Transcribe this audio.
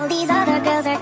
All these other girls are